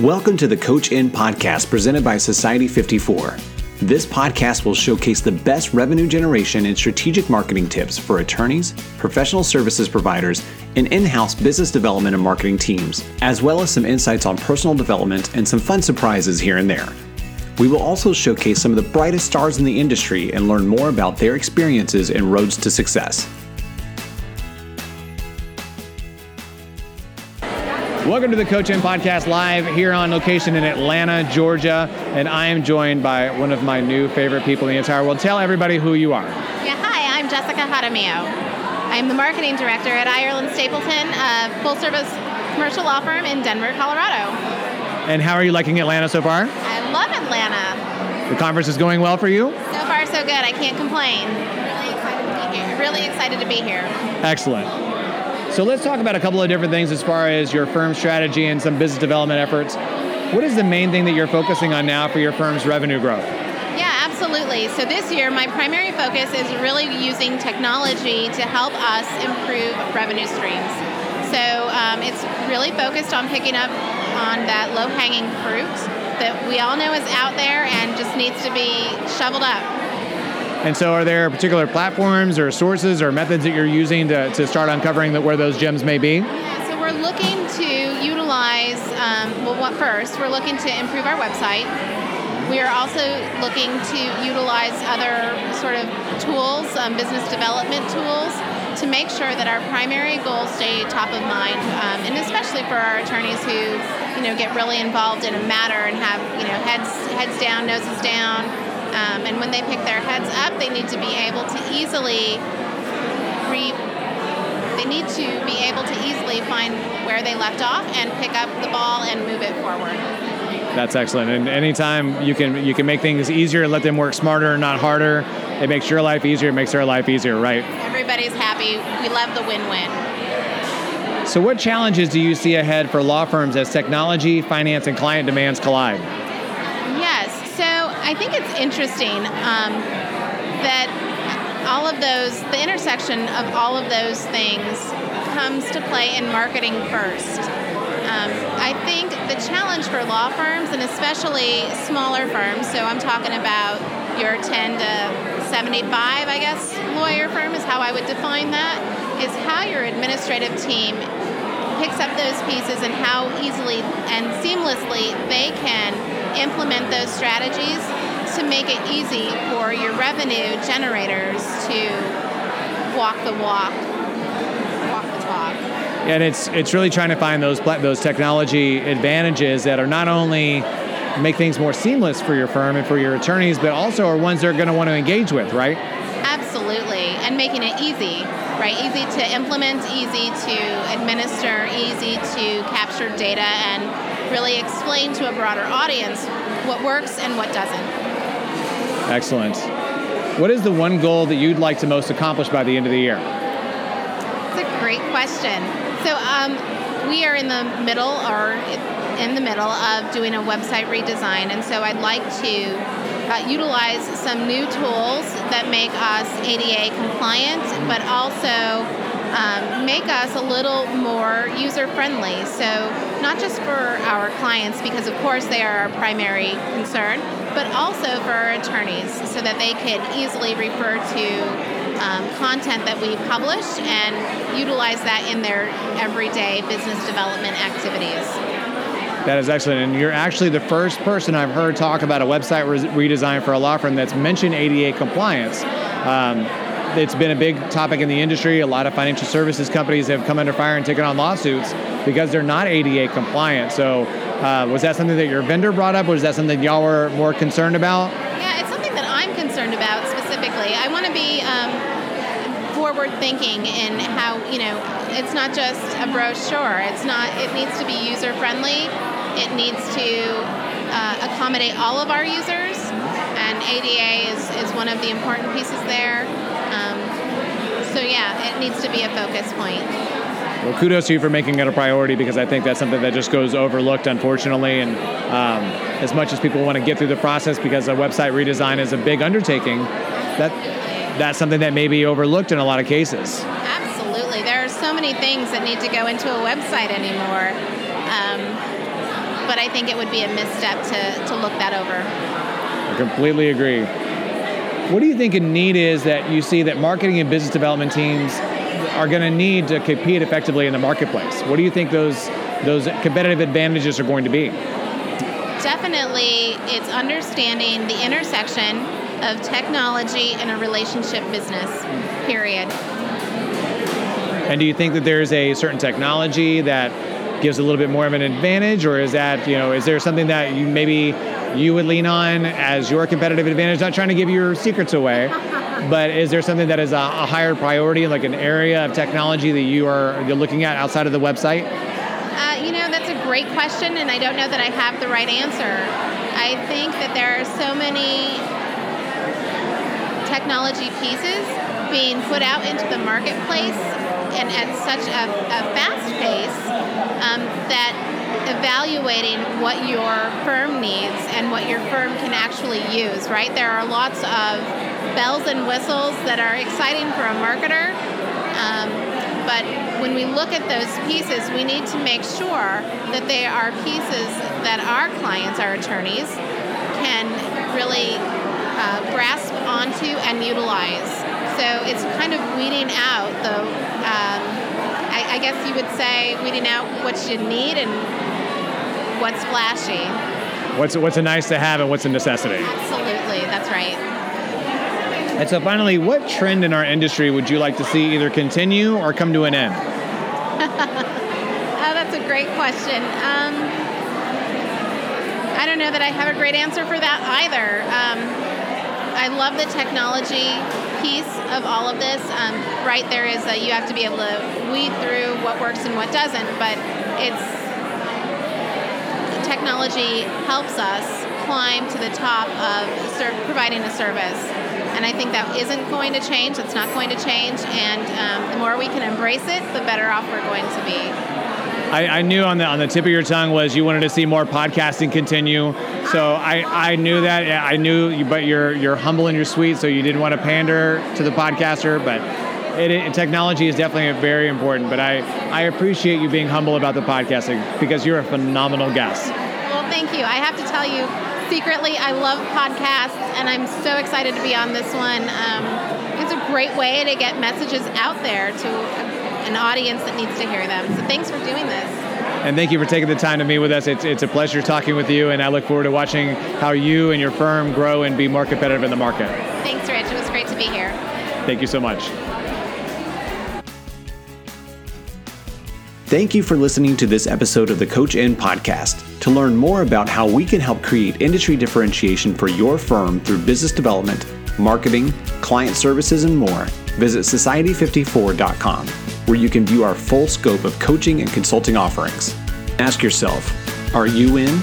Welcome to the CoachIN podcast presented by Society 54. This podcast will showcase the best revenue generation and strategic marketing tips for attorneys, professional services providers, and in house business development and marketing teams, as well as some insights on personal development and some fun surprises here and there. We will also showcase some of the brightest stars in the industry and learn more about their experiences and roads to success. Welcome to the Coach Podcast live here on location in Atlanta, Georgia, and I am joined by one of my new favorite people in the entire world. Tell everybody who you are. Yeah, hi, I'm Jessica Jaramillo. I'm the marketing director at Ireland Stapleton, a full service commercial law firm in Denver, Colorado. And how are you liking Atlanta so far? I love Atlanta. The conference is going well for you? So far, so good. I can't complain. Really excited to be here. Really excited to be here. Excellent. So let's talk about a couple of different things as far as your firm strategy and some business development efforts. What is the main thing that you're focusing on now for your firm's revenue growth? Yeah, absolutely. So this year, my primary focus is really using technology to help us improve revenue streams. So um, it's really focused on picking up on that low hanging fruit that we all know is out there and just needs to be shoveled up. And so, are there particular platforms or sources or methods that you're using to, to start uncovering the, where those gems may be? Yeah, so we're looking to utilize, um, well, what first? We're looking to improve our website. We are also looking to utilize other sort of tools, um, business development tools, to make sure that our primary goals stay top of mind, um, and especially for our attorneys who, you know, get really involved in a matter and have, you know, heads heads down, noses down, and when they pick their heads up, they need to be able to easily re. They need to be able to easily find where they left off and pick up the ball and move it forward. That's excellent. And anytime you can you can make things easier, let them work smarter, not harder. It makes your life easier. It makes their life easier, right? Everybody's happy. We love the win-win. So, what challenges do you see ahead for law firms as technology, finance, and client demands collide? I think it's interesting um, that all of those, the intersection of all of those things comes to play in marketing first. Um, I think the challenge for law firms and especially smaller firms, so I'm talking about your 10 to 75, I guess, lawyer firm is how I would define that, is how your administrative team picks up those pieces and how easily and seamlessly they can implement those strategies to make it easy for your revenue generators to walk the walk, walk the talk. And it's it's really trying to find those those technology advantages that are not only make things more seamless for your firm and for your attorneys, but also are ones they're going to want to engage with, right? Absolutely, and making it easy, right? Easy to implement, easy to administer, easy to capture data, and really explain to a broader audience what works and what doesn't. Excellent. What is the one goal that you'd like to most accomplish by the end of the year? It's a great question. So um, we are in the middle, or in the middle of doing a website redesign, and so I'd like to uh, utilize some new tools that make us ADA compliant, but also um, make us a little more user friendly. So, not just for our clients, because of course they are our primary concern, but also for our attorneys so that they can easily refer to um, content that we publish and utilize that in their everyday business development activities. That is excellent. And you're actually the first person I've heard talk about a website re- redesign for a law firm that's mentioned ADA compliance. Um, it's been a big topic in the industry. A lot of financial services companies have come under fire and taken on lawsuits because they're not ADA compliant. So, uh, was that something that your vendor brought up? Was that something y'all were more concerned about? Yeah, it's something that I'm concerned about specifically. I want to be um, forward thinking in how, you know, it's not just a brochure. It's not, it needs to be user friendly. It needs to uh, accommodate all of our users, and ADA is, is one of the important pieces there. So yeah, it needs to be a focus point. Well, kudos to you for making it a priority because I think that's something that just goes overlooked, unfortunately. And um, as much as people want to get through the process because a website redesign is a big undertaking, that that's something that may be overlooked in a lot of cases. Absolutely, there are so many things that need to go into a website anymore. Um, but I think it would be a misstep to, to look that over. I completely agree. What do you think a need is that you see that marketing and business development teams are going to need to compete effectively in the marketplace? What do you think those those competitive advantages are going to be? Definitely, it's understanding the intersection of technology and a relationship business. Period. And do you think that there's a certain technology that gives a little bit more of an advantage, or is that you know is there something that you maybe you would lean on as your competitive advantage? Not trying to give your secrets away, but is there something that is a, a higher priority, like an area of technology that you are you're looking at outside of the website? Uh, you know, that's a great question, and I don't know that I have the right answer. I think that there are so many technology pieces being put out into the marketplace and at such a, a fast pace um, that evaluating what your firm needs and what your firm can actually use, right? There are lots of bells and whistles that are exciting for a marketer. Um, but when we look at those pieces, we need to make sure that they are pieces that our clients, our attorneys, can really uh, grasp onto and utilize. So it's kind of weeding out the, um, I, I guess you would say, weeding out what you need and what's flashy. What's what's a nice to have and what's a necessity? Absolutely, that's right. And so, finally, what trend in our industry would you like to see either continue or come to an end? oh, that's a great question. Um, I don't know that I have a great answer for that either. Um, I love the technology piece of all of this. Um, right, there is that you have to be able to weed through what works and what doesn't, but it's technology helps us climb to the top of ser- providing a service. And I think that isn't going to change. It's not going to change. And um, the more we can embrace it, the better off we're going to be. I, I, knew on the on the tip of your tongue was you wanted to see more podcasting continue. So I, I knew that. I knew, you, but you're you're humble and you're sweet, so you didn't want to pander to the podcaster. But it, it, technology is definitely very important. But I I appreciate you being humble about the podcasting because you're a phenomenal guest. Well, thank you. I have to tell you, secretly, I love podcasts, and I'm so excited to be on this one. Um, it's a great way to get messages out there to an audience that needs to hear them. So thanks for doing this. And thank you for taking the time to meet with us. It's, it's a pleasure talking with you, and I look forward to watching how you and your firm grow and be more competitive in the market. Thanks, Rich. It was great to be here. Thank you so much. Thank you for listening to this episode of the CoachIN podcast. To learn more about how we can help create industry differentiation for your firm through business development, marketing, client services, and more, visit society54.com where you can view our full scope of coaching and consulting offerings. Ask yourself, are you in?